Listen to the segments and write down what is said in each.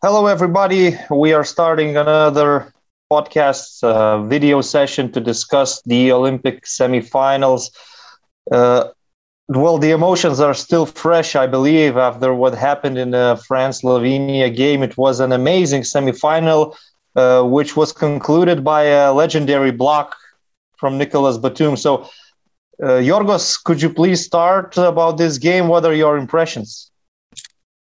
Hello, everybody. We are starting another podcast uh, video session to discuss the Olympic semifinals. Uh, well, the emotions are still fresh, I believe, after what happened in the France Slovenia game. It was an amazing semifinal, uh, which was concluded by a legendary block from Nicolas Batum. So, uh, Yorgos, could you please start about this game? What are your impressions?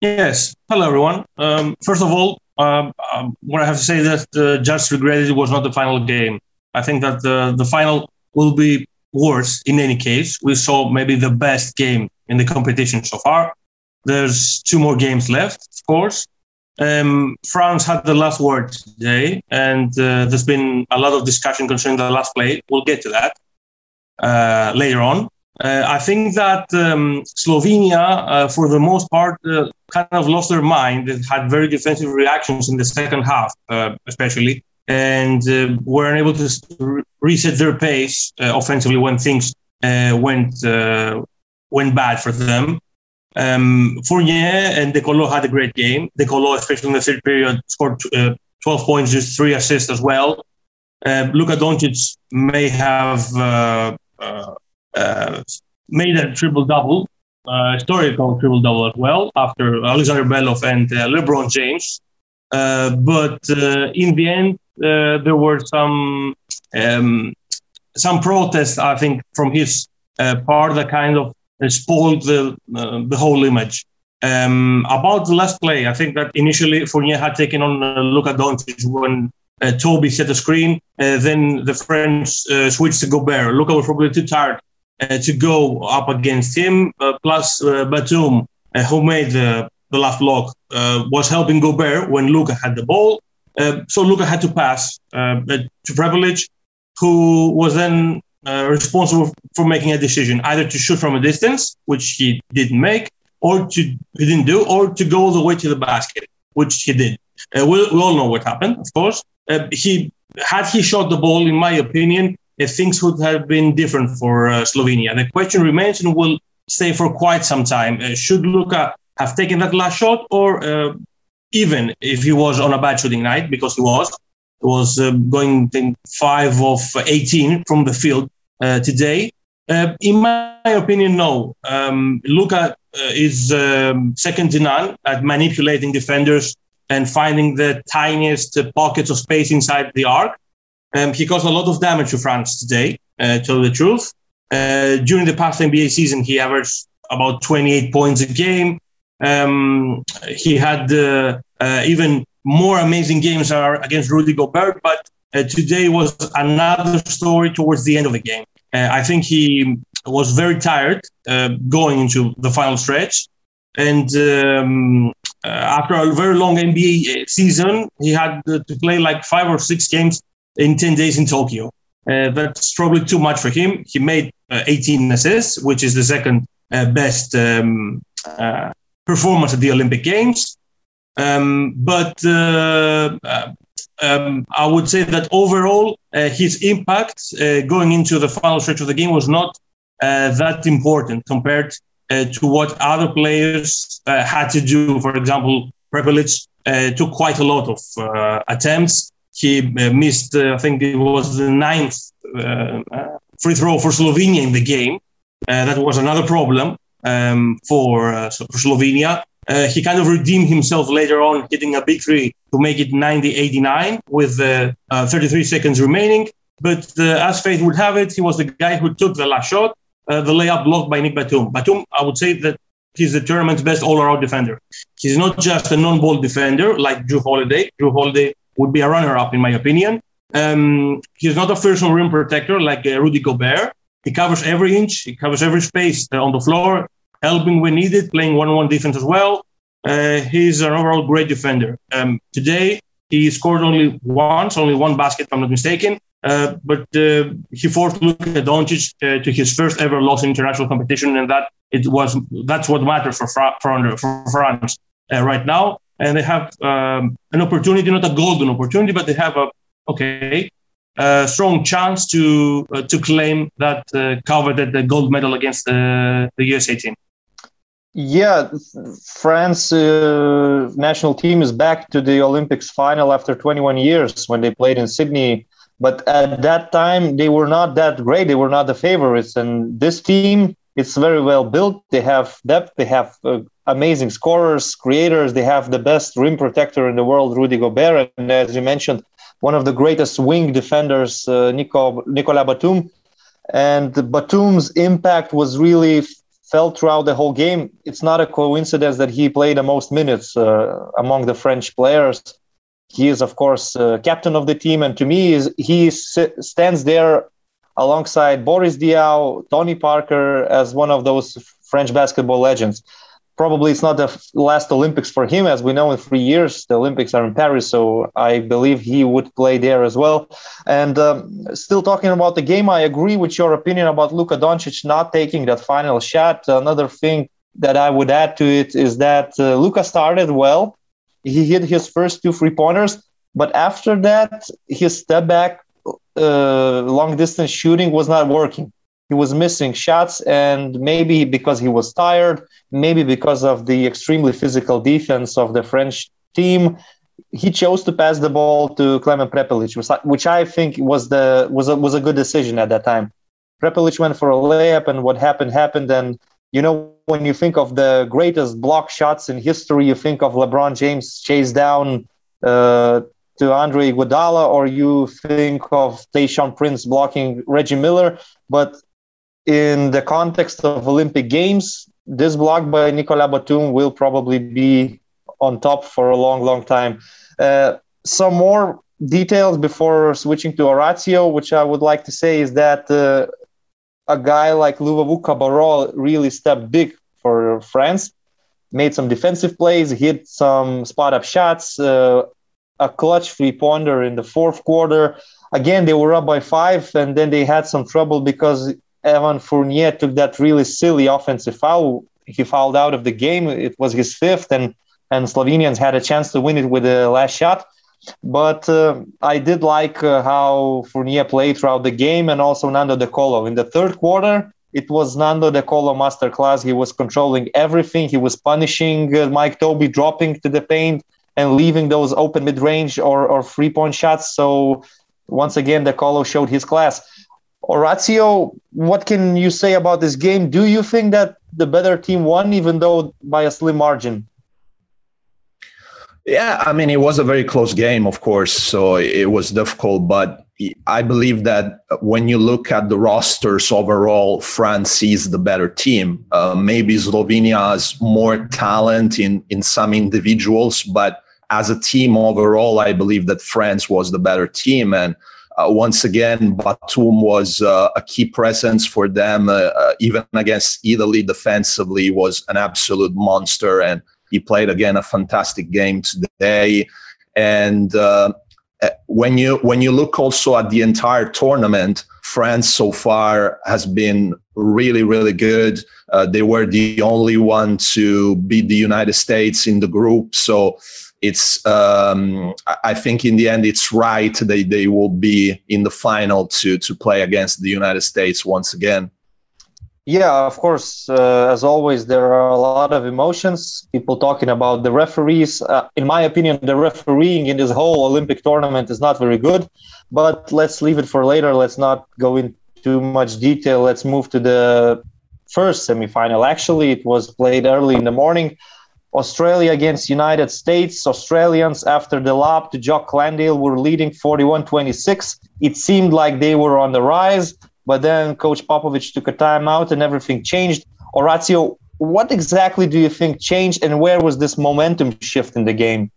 Yes. Hello, everyone. Um, first of all, um, um, what I have to say that uh, just regretted it was not the final game. I think that the, the final will be worse in any case. We saw maybe the best game in the competition so far. There's two more games left, of course. Um, France had the last word today, and uh, there's been a lot of discussion concerning the last play. We'll get to that uh, later on. Uh, I think that um, Slovenia, uh, for the most part, uh, kind of lost their mind. They had very defensive reactions in the second half, uh, especially, and uh, were unable to re- reset their pace uh, offensively when things went went bad for them. Um, Fournier and De Colo had a great game. De Colo, especially in the third period, scored 12 points, just three assists as well. Luka Doncic may have uh, made a triple double, uh, historical triple double as well, after Alexander Belov and uh, LeBron James. but in the end, there were some um, some protests, I think, from his part that kind of spoiled the the whole image. Um, about the last play, I think that initially Fournier had taken on uh, Luka Doncic when uh, Tobey set the screen. Uh, then the French uh, switched to Gobert. Luka was probably too tired uh, to go up against him. Uh, plus uh, Batum, who made the, the last block, was helping Gobert when Luka had the ball. so Luka had to pass to Prepelic, who was then uh, responsible for making a decision either to shoot from a distance, which he didn't make, or to he didn't do, or to go all the way to the basket, which he did. Uh, we, we, all know what happened, of course. Uh, he had he shot the ball, in my opinion, things would have been different for uh, Slovenia. The question remains and will stay for quite some time. Uh, should Luka have taken that last shot, or uh, even if he was on a bad shooting night, because he was, was uh, going five of 18 from the field uh, today. Uh, in my opinion, no. Um, Luka is um, second to none at manipulating defenders and finding the tiniest pockets of space inside the arc. Um, he caused a lot of damage to France today, uh, to tell the truth. Uh, during the past NBA season, he averaged about 28 points a game. Um, he had uh, uh even more amazing games against Rudy Gobert, but uh, today was another story towards the end of the game. Uh, I think he was very tired going into the final stretch. And um, after a very long NBA season, he had to play like five or six games in 10 days in Tokyo. Uh, that's probably too much for him. He made uh, 18 assists, which is the second uh, best um, uh, performance at the Olympic Games. Um, but uh, uh, um, I would say that overall, his impact going into the final stretch of the game was not that important compared to what other players had to do. For example, Prepelic took quite a lot of attempts he uh, missed, uh, I think it was the ninth uh, free throw for Slovenia in the game. that was another problem um, for, for Slovenia. Uh, he kind of redeemed himself later on, hitting a big three to make it 90 89 with uh, uh, 33 seconds remaining. But as fate would have it, he was the guy who took the last shot, the layup blocked by Nick Batum. Batum, I would say that he's the tournament's best all around defender. He's not just a non ball defender like Jrue Holiday. Jrue Holiday would be a runner-up in my opinion. Um, he's not a first rim protector like uh, Rudy Gobert. He covers every inch. He covers every space uh, on the floor, helping when needed, playing one-on-one defense as well. Uh, he's an overall great defender. Um, today, he scored only once, only one basket, if I'm not mistaken. Uh, but uh, he forced Luka Doncic uh, to his first ever loss in international competition, and that it was that's what matters for, for, for France right now and they have um, an opportunity, not a golden opportunity, but they have a okay a strong chance to uh, to claim that uh, coveted the gold medal against the, the USA team. Yeah, France uh, national team is back to the Olympics final after 21 years when they played in Sydney. But at that time, they were not that great. They were not the favorites. And this team, it's very well built. They have depth. They have uh, amazing scorers, creators. They have the best rim protector in the world, Rudy Gobert. And as you mentioned, one of the greatest wing defenders, uh, Nico, Nicolas Batum. And Batum's impact was really felt throughout the whole game. It's not a coincidence that he played the most minutes uh, among the French players. He is, of course, uh, captain of the team, and to me, is he stands there alongside Boris Diaw, Tony Parker as one of those French basketball legends probably it's not the last Olympics for him. As we know, in three years, the Olympics are in Paris. So I believe he would play there as well. And um, still talking about the game, I agree with your opinion about Luka Doncic not taking that final shot. Another thing that I would add to it is that uh, Luka started well. He hit his first two three pointers, but after that, his step back uh, long distance shooting was not working he was missing shots and maybe because he was tired maybe because of the extremely physical defense of the french team he chose to pass the ball to Klemen Prepelic, which I think was the was a, was a good decision at that time. Prepelic went for a layup, and what happened happened. And you know, when you think of the greatest block shots in history, you think of LeBron James chase down uh, to Andre Iguodala, or you think of Tayshaun Prince blocking Reggie Miller. But in the context of Olympic Games, this block by Nicolas Batum will probably be on top for a long, long time. Uh, some more details before switching to Orazio, which I would like to say is that uh, a guy like Luwawu-Cabarrot really stepped big for France, made some defensive plays, hit some spot up shots, uh, a clutch three pointer in the fourth quarter. Again, they were up by five, and then they had some trouble because Evan Fournier took that really silly offensive foul. He fouled out of the game. It was his fifth, and and Slovenians had a chance to win it with the last shot. But uh, I did like uh, how Fournier played throughout the game, and also Nando De Colo. In the third quarter, it was Nando De Colo masterclass. He was controlling everything. He was punishing uh, Mike Tobey, dropping to the paint and leaving those open mid-range or, or three-point shots. So once again, De Colo showed his class. Orazio, what can you say about this game? Do you think that the better team won, even though by a slim margin? Yeah, I mean, it was a very close game, of course, so it was difficult. But I believe that when you look at the rosters overall, France is the better team. Uh, maybe Slovenia has more talent in, in some individuals, but as a team overall, I believe that France was the better team. And uh, once again, Batum was uh, a key presence for them, uh, uh, even against Italy defensively, was an absolute monster, and he played again a fantastic game today. And uh, when you when you look also at the entire tournament, France so far has been really really good. Uh, they were the only one to beat the United States in the group, so it's um, I think in the end it's right they they will be in the final to to play against the United States once again. Yeah, of course. Uh, as always, there are a lot of emotions. People talking about the referees. Uh, in my opinion, the refereeing in this whole Olympic tournament is not very good. But let's leave it for later. Let's not go into too much detail. Let's move to the first semifinal. Actually, it was played early in the morning. Australia against United States. Australians, after the lob to Jock Landale, were leading 41 26. It seemed like they were on the rise, but then Coach Popovich took a timeout and everything changed. Orazio, what exactly do you think changed and where was this momentum shift in the game?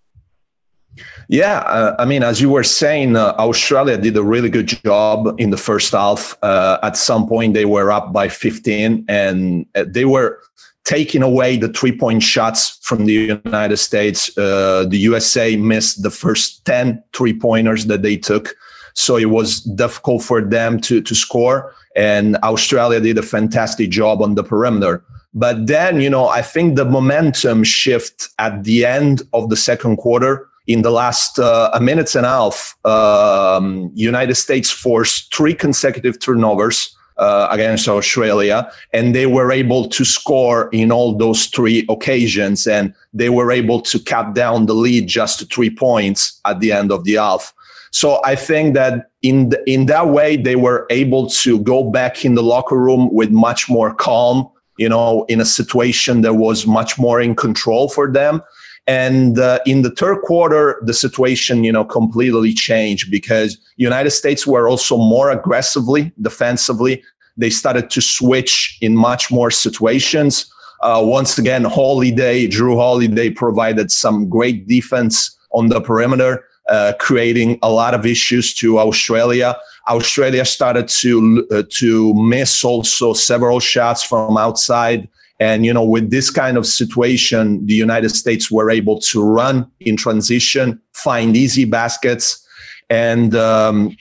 Yeah, uh, I mean, as you were saying, uh, Australia did a really good job in the first half. Uh, at some point, they were up by 15, and uh, they were taking away the three point shots from the United States. Uh, the USA missed the first 10 three pointers that they took. So it was difficult for them to, to score. And Australia did a fantastic job on the perimeter. But then, you know, I think the momentum shift at the end of the second quarter. In the last uh, a minute and a half, um, United States forced three consecutive turnovers uh, against Australia, and they were able to score in all those three occasions, and they were able to cut down the lead just to three points at the end of the half. So I think that in the, in that way they were able to go back in the locker room with much more calm, you know, in a situation that was much more in control for them. And uh, in the third quarter, the situation, you know, completely changed because United States were also more aggressively defensively. They started to switch in much more situations. Uh, once again, Holiday, Jrue Holiday provided some great defense on the perimeter, uh, creating a lot of issues to Australia. Australia started to uh, to miss also several shots from outside. And, you know, with this kind of situation, the United States were able to run in transition, find easy baskets. And um,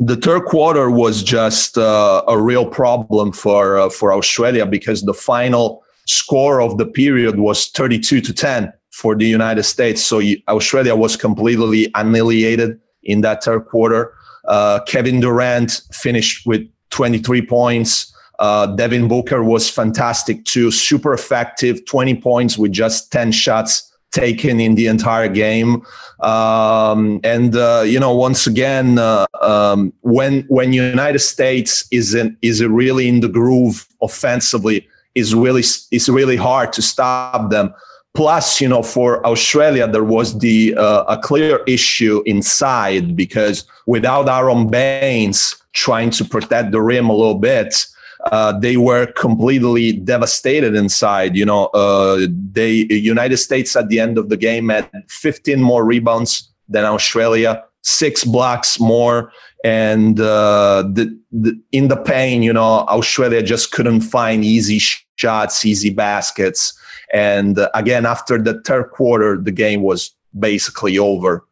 the third quarter was just uh, a real problem for, uh, for Australia because the final score of the period was 32 to 10 for the United States. So Australia was completely annihilated in that third quarter. Uh, Kevin Durant finished with 23 points. Uh, Devin Booker was fantastic too, super effective, 20 points with just 10 shots taken in the entire game. Um, and uh, you know, once again, uh, um, when when United States is in, is really in the groove offensively, is really is really hard to stop them. Plus, you know, for Australia, there was the uh, a clear issue inside because without Aron Baynes trying to protect the rim a little bit, uh, they were completely devastated inside. You know, uh, United States at the end of the game had 15 more rebounds than Australia, six blocks more, and uh, the, the, in the pain, you know, Australia just couldn't find easy shots, easy baskets, and uh, again after the third quarter, the game was basically over.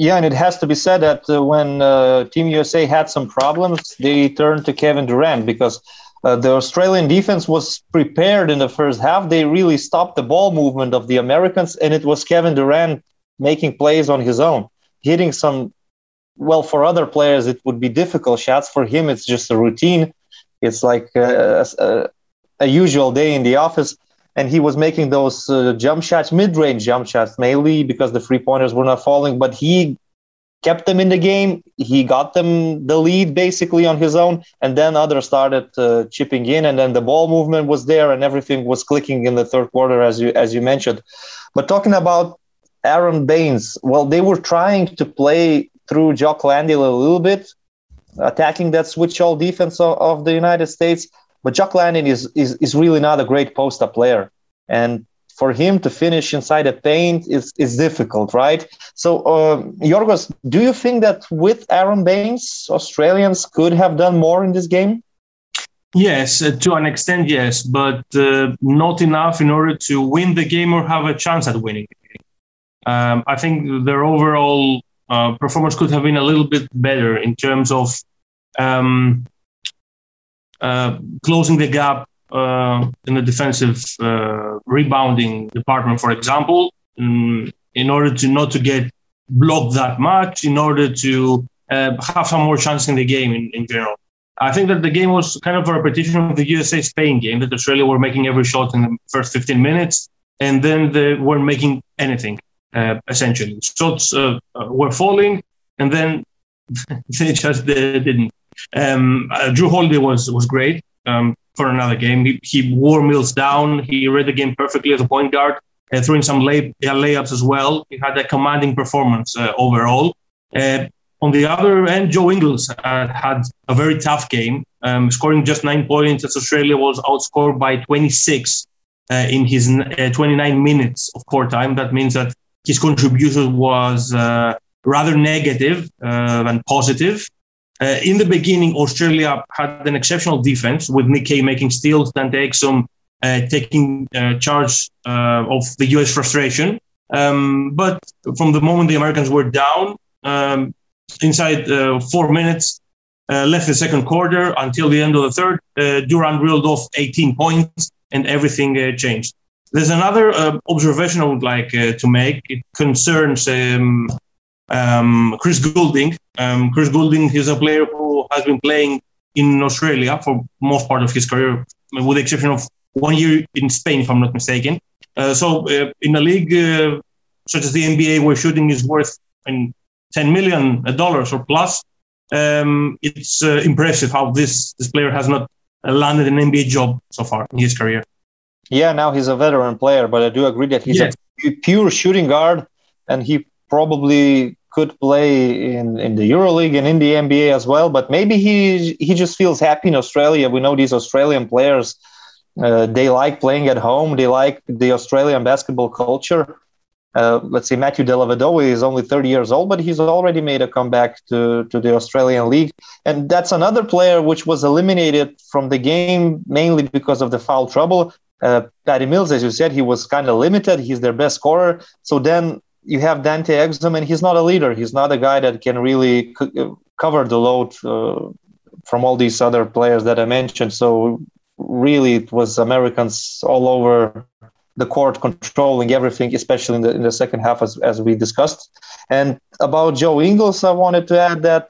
Yeah, and it has to be said that uh, when uh, Team USA had some problems, they turned to Kevin Durant because uh, the Australian defense was prepared in the first half. They really stopped the ball movement of the Americans, and it was Kevin Durant making plays on his own, hitting some. Well, for other players, it would be difficult shots. For him, it's just a routine. It's like a, a, a usual day in the office and he was making those uh, jump shots, mid-range jump shots, mainly because the free pointers were not falling. But he kept them in the game. He got them the lead basically on his own, and then others started uh, chipping in, and then the ball movement was there, and everything was clicking in the third quarter, as you as you mentioned. But talking about Aron Baynes, well, they were trying to play through Jock Landale a little bit, attacking that switch all defense of, of the United States. But Jock Landale is, is, is really not a great post up player. And for him to finish inside the paint is, is difficult, right? So, uh, Yorgos, do you think that with Aron Baynes, Australians could have done more in this game? Yes, uh, to an extent, yes, but uh, not enough in order to win the game or have a chance at winning. Um, I think their overall uh, performance could have been a little bit better in terms of um, closing the gap uh, in the defensive uh, rebounding department, for example, in, in order to not to get blocked that much, in order to have some more chance in the game in, in general. I think that the game was kind of a repetition of the USA Spain game that Australia were making every shot in the first 15 minutes, and then they weren't making anything, uh, essentially. Shots uh, were falling, and then they just didn't. Um, uh, Jrue Holiday was was great um, for another game. He, he, wore Mills down. He read the game perfectly as a point guard, and threw in some lay, uh, layups as well. He had a commanding performance uh, overall. Uh, on the other end, Joe Ingles uh, had a very tough game, um, scoring just nine points as Australia was outscored by 26 uh, in his 29 minutes of court time. That means that his contribution was rather negative than positive. Uh, in the beginning, Australia had an exceptional defense with Nick Kay making steals, Dante Exum uh, taking uh, charge uh, of the US frustration. Um, but from the moment the Americans were down, um, inside uh, four minutes uh, left the second quarter until the end of the third, Durant reeled off 18 points and everything changed. There's another observation I would like to make. It concerns um, um, Chris Goulding. Um, Chris Goulding is a player who has been playing in Australia for most part of his career, with the exception of one year in Spain, if I'm not mistaken. Uh, so uh, in a league uh, such as the NBA, where shooting is worth I mean, 10 million dollars or plus, um, it's uh, impressive how this this player has not landed an NBA job so far in his career. Yeah, now he's a veteran player, but I do agree that he's a pure shooting guard, and he probably could play in, in the EuroLeague and in the NBA as well. But maybe he he just feels happy in Australia. We know these Australian players; uh, they like playing at home. They like the Australian basketball culture. Uh, let's say Matthew Dellavedova is only 30 years old, but he's already made a comeback to, to the Australian League. And that's another player which was eliminated from the game mainly because of the foul trouble. Uh, Patty Mills, as you said, he was kind of limited. He's their best scorer. So then you have Dante Exum, and he's not a leader. He's not a guy that can really co- cover the load uh, from all these other players that I mentioned. So really, it was Americans all over the court controlling everything, especially in the in the second half, as as we discussed. And about Joe Ingles, I wanted to add that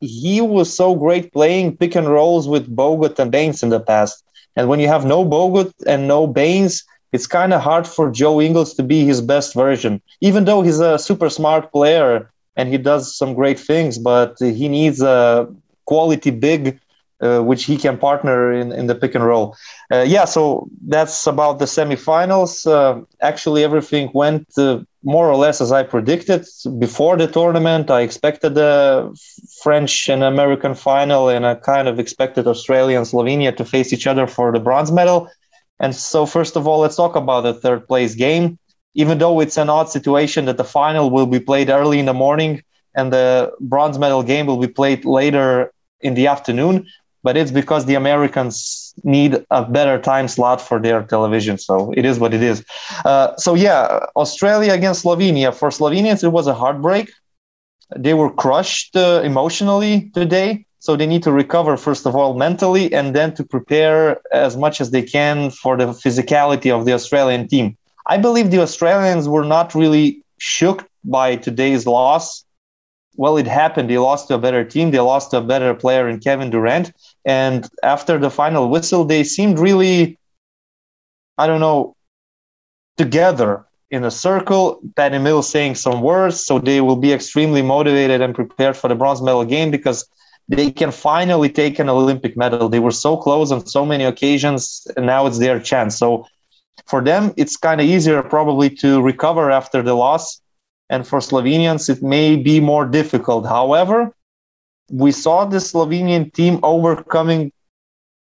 he was so great playing pick and rolls with Bogut and Baynes in the past. And when you have no Bogut and no Baynes, it's kind of hard for Joe Ingles to be his best version, even though he's a super smart player and he does some great things, but he needs a quality big uh, which he can partner in, in the pick and roll. Uh, yeah, so that's about the semifinals. Uh, actually, everything went uh, more or less as I predicted. Before the tournament, I expected the French and American final, and I kind of expected Australia and Slovenia to face each other for the bronze medal. And so, first of all, let's talk about the third place game. Even though it's an odd situation that the final will be played early in the morning and the bronze medal game will be played later in the afternoon, but it's because the Americans need a better time slot for their television. So it is what it is. Uh, so yeah, Australia against Slovenia. For Slovenians, it was a heartbreak. They were crushed uh, emotionally today. So they need to recover, first of all, mentally, and then to prepare as much as they can for the physicality of the Australian team. I believe the Australians were not really shook by today's loss well, it happened. They lost to a better team. They lost to a better player in Kevin Durant. And after the final whistle, they seemed really, I don't know, together in a circle. Patty Mills saying some words. So they will be extremely motivated and prepared for the bronze medal game because they can finally take an Olympic medal. They were so close on so many occasions, and now it's their chance. So for them, it's kind of easier probably to recover after the loss and for Slovenians, it may be more difficult. However, we saw the Slovenian team overcoming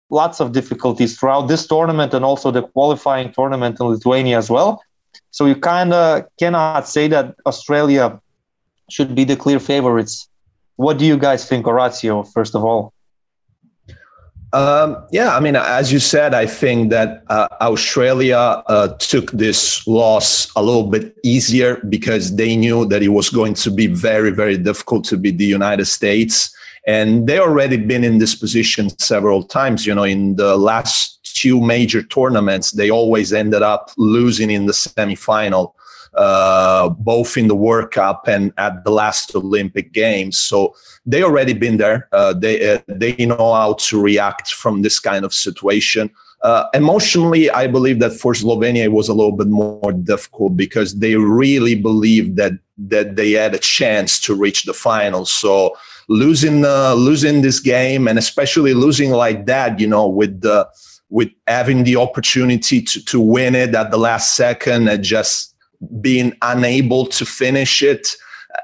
lots of difficulties throughout this tournament and also the qualifying tournament in Lithuania as well. So you kind of cannot say that Australia should be the clear favorites. What do you guys think, Orazio, first of all? Um, yeah, I mean, as you said, I think that uh, Australia uh, took this loss a little bit easier because they knew that it was going to be very, very difficult to beat the United States. And they already been in this position several times. You know, in the last two major tournaments, they always ended up losing in the semifinal uh, both in the World Cup and at the last Olympic Games. So they already been there. Uh, they uh, they know how to react from this kind of situation. Uh, emotionally, I believe that for Slovenia it was a little bit more difficult because they really believed that that they had a chance to reach the final. So losing uh, losing this game and especially losing like that, you know, with the with having the opportunity to, to win it at the last second and just being unable to finish it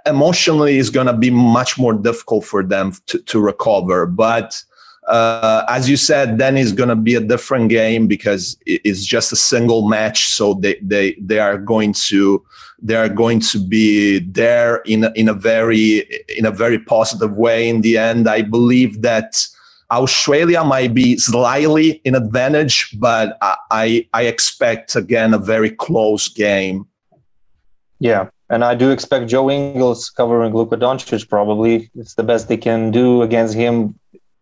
emotionally is going to be much more difficult for them to, to recover. But uh, as you said then it's going to be a different game because it's just a single match. So they, they, they are going to they are going to be there in a, in a very in a very positive way in the end. I believe that Australia might be slightly in advantage, but I I expect again a very close game. Yeah, and I do expect Joe Ingles covering Luka Doncic. Probably it's the best they can do against him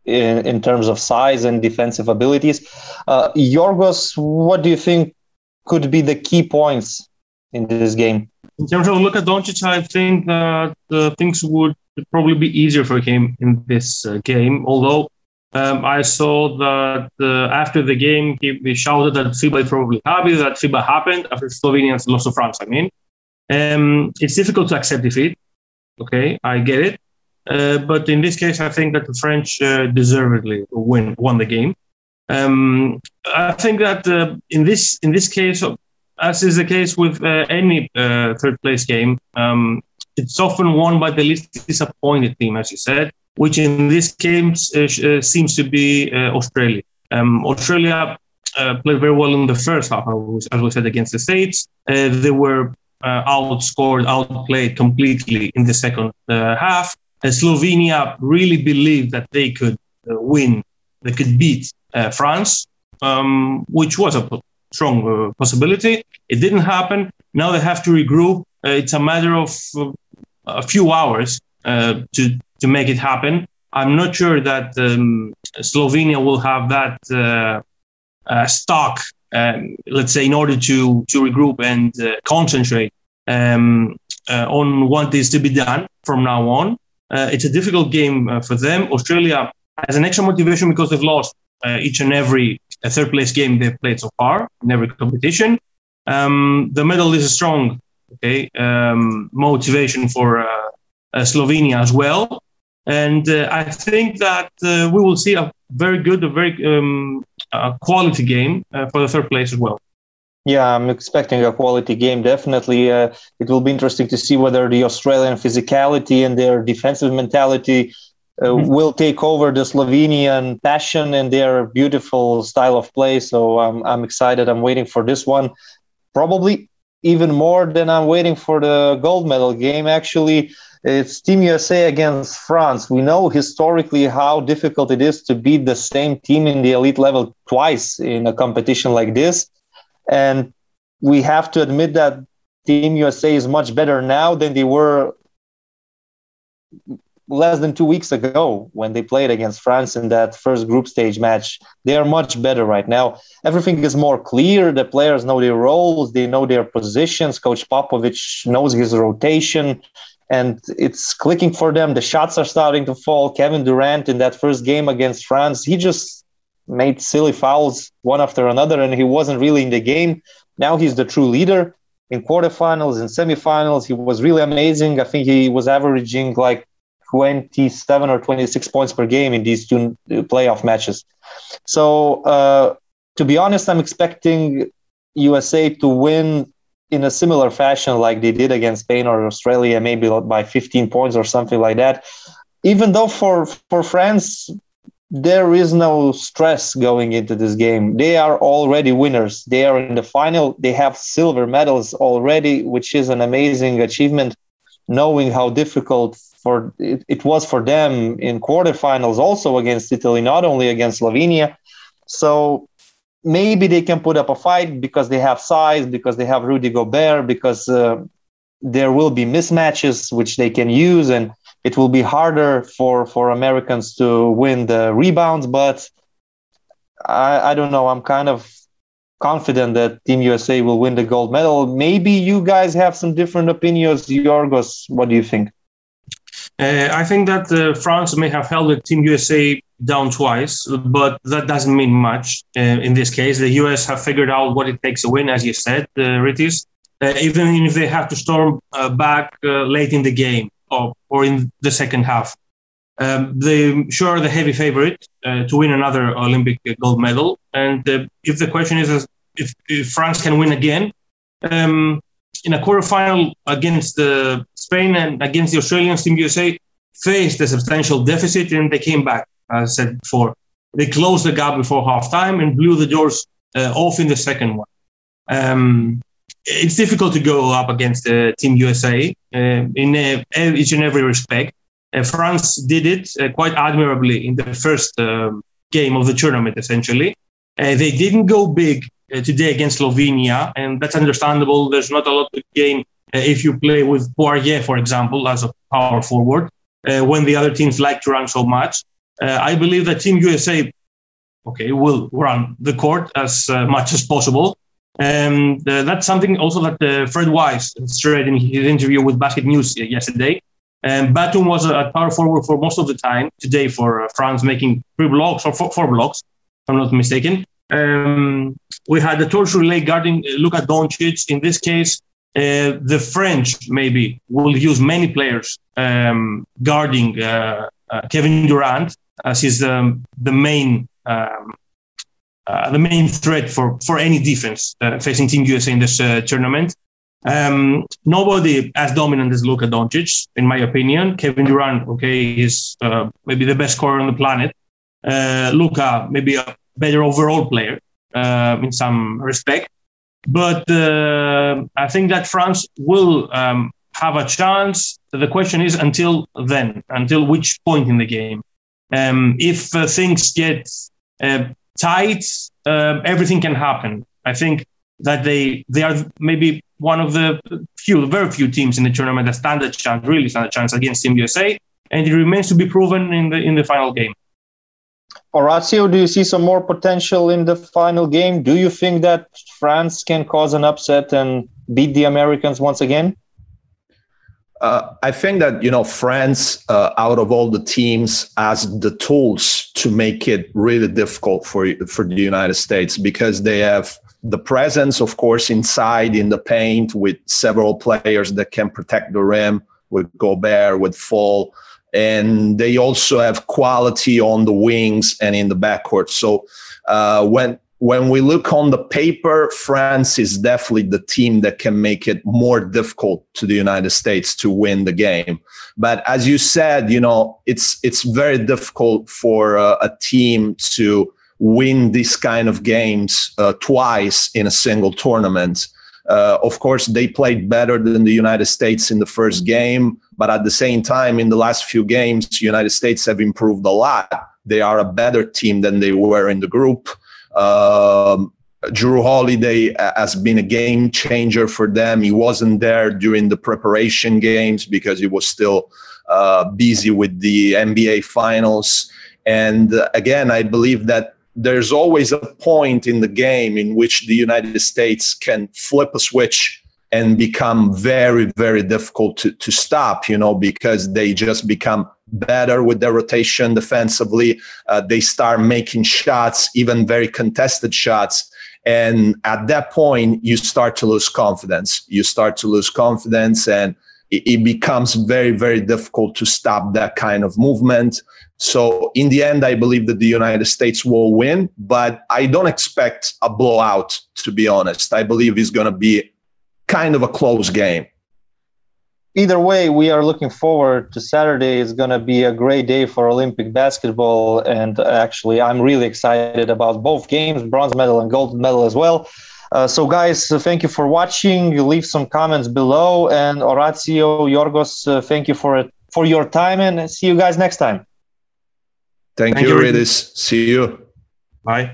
in, in terms of size and defensive abilities. Uh, Yorgos, what do you think could be the key points in this game? In terms of Luka Doncic, I think that uh, things would probably be easier for him in this uh, game. Although Um, I saw that uh, after the game, he, he, shouted that FIBA is probably happy that FIBA happened after Slovenia lost to France. I mean, um, it's difficult to accept defeat. Okay, I get it. Uh, but in this case, I think that the French uh, deservedly win won the game. Um, I think that uh, in this in this case, as is the case with uh, any uh, third place game, um, it's often won by the least disappointed team, as you said, which in this case uh, seems to be Australia. Um, Australia played very well in the first half, as we said, against the States. they were outscored, outplayed completely in the second half. Slovenia really believed that they could win, they could beat uh, France, um, which was a strong uh, possibility. It didn't happen. Now they have to regroup. Uh, it's a matter of uh, a few hours uh, to to make it happen. I'm not sure that um, Slovenia will have that uh, stock, um, let's say, in order to to regroup and concentrate um, on what is to be done from now on. it's a difficult game for them. Australia has an extra motivation because they've lost uh, each and every uh, third place game they've played so far in every competition. Um, the medal is a strong okay, um, motivation for uh, Slovenia as well. And I think that we will see a very good, a very um, quality game for the third place as well. Yeah, I'm expecting a quality game. Definitely, uh, it will be interesting to see whether the Australian physicality and their defensive mentality uh, mm-hmm. will take over the Slovenian passion and their beautiful style of play. So um, I'm excited. I'm waiting for this one. Probably even more than I'm waiting for the gold medal game. Actually, it's Team USA against France. We know historically how difficult it is to beat the same team in the elite level twice in a competition like this. And we have to admit that Team USA is much better now than they were less than two weeks ago when they played against France in that first group stage match. They are much better right now. Everything is more clear. The players know their roles, they know their positions. Coach Popovich knows his rotation, and it's clicking for them. The shots are starting to fall. Kevin Durant in that first game against France, he just made silly fouls one after another, and he wasn't really in the game. Now he's the true leader. In quarterfinals and semifinals, he was really amazing. I think he was averaging like 27 or 26 points per game in these two playoff matches. So, uh, to be honest, I'm expecting USA to win in a similar fashion like they did against Spain or Australia, maybe by 15 points or something like that. Even though for for France, there is no stress going into this game. They are already winners. They are in the final. They have silver medals already, which is an amazing achievement. Knowing how difficult for it, it was for them in quarterfinals also against Italy, not only against Slovenia. So maybe they can put up a fight because they have size, because they have Rudy Gobert, because uh, there will be mismatches which they can use, and it will be harder for for Americans to win the rebounds. But I, I don't know. I'm kind of confident that Team USA will win the gold medal. Maybe you guys have some different opinions. Yorgos, what do you think? Uh, I think that uh, France may have held the Team USA down twice, but that doesn't mean much uh, in this case. The US have figured out what it takes to win, as you said, uh, Rytis, uh, even if they have to storm uh, back uh, late in the game or, or in the second half. Um, they sure are the heavy favorite to win another Olympic gold medal. And if the question is if, if, France can win again, um, in a quarterfinal against the Spain and against the Australians, Team USA faced a substantial deficit and they came back. As I said before, they closed the gap before halftime and blew the doors uh, off in the second one. Um, it's difficult to go up against uh, Team USA uh, in uh, each and every respect. Uh, France did it uh, quite admirably in the first um, game of the tournament, essentially. they didn't go big uh, today against Slovenia, and that's understandable. There's not a lot to gain uh, if you play with Poirier, for example, as a power forward, uh, when the other teams like to run so much. I believe that Team USA, okay, will run the court as much as possible. And uh, that's something also that uh, Fred Weis said in his interview with Basket News yesterday. And Batum was a power forward for most of the time today for uh, France, making three blocks or four, four blocks, if I'm not mistaken. Um, we had the torch relay guarding uh, Luka Doncic. In this case, uh, the French maybe will use many players um, guarding uh, uh, Kevin Durant as he's um, the main um, uh, the main threat for for any defense facing Team USA in this tournament. Um, nobody as dominant as Luka Doncic, in my opinion. Kevin Durant, okay, is uh, maybe the best scorer on the planet. Uh, Luka, maybe a better overall player uh, in some respect. But uh, I think that France will um, have a chance. The question is until then, until which point in the game. Um, if uh, things get uh, tight, everything can happen. I think that they they are maybe one of the few, very few teams in the tournament that stand a chance, really stand a chance against Team USA, and it remains to be proven in the in the final game. Orazio, do you see some more potential in the final game? Do you think that France can cause an upset and beat the Americans once again? Uh, I think that you know France, uh, out of all the teams, has the tools to make it really difficult for for the United States because they have the presence, of course, inside in the paint with several players that can protect the rim with Gobert, with Fall. And they also have quality on the wings and in the backcourt. So uh, when when we look on the paper, France is definitely the team that can make it more difficult to the United States to win the game. But as you said, you know, it's it's very difficult for uh, a team to win this kind of games uh, twice in a single tournament. Uh, of course, they played better than the United States in the first game, but at the same time, in the last few games, United States have improved a lot. They are a better team than they were in the group. Um, Jrue Holiday has been a game changer for them. He wasn't there during the preparation games because he was still uh, busy with the NBA finals. And uh, again, I believe that there's always a point in the game in which the United States can flip a switch and become very, very difficult to, to stop, you know, because they just become better with their rotation defensively. Uh, they start making shots, even very contested shots. And at that point, you start to lose confidence. You start to lose confidence, and it, it becomes very, very difficult to stop that kind of movement. So in the end, I believe that the United States will win, but I don't expect a blowout, to be honest. I believe it's going to be kind of a close game. Either way, we are looking forward to Saturday. It's going to be a great day for Olympic basketball. And actually, I'm really excited about both games bronze medal and gold medal as well. Uh, so, guys, thank you for watching. Leave some comments below. And Orazio, Yorgos, uh, thank you for it, for your time. And see you guys next time. Thank, Thank you, you, Rytis. See you. Bye.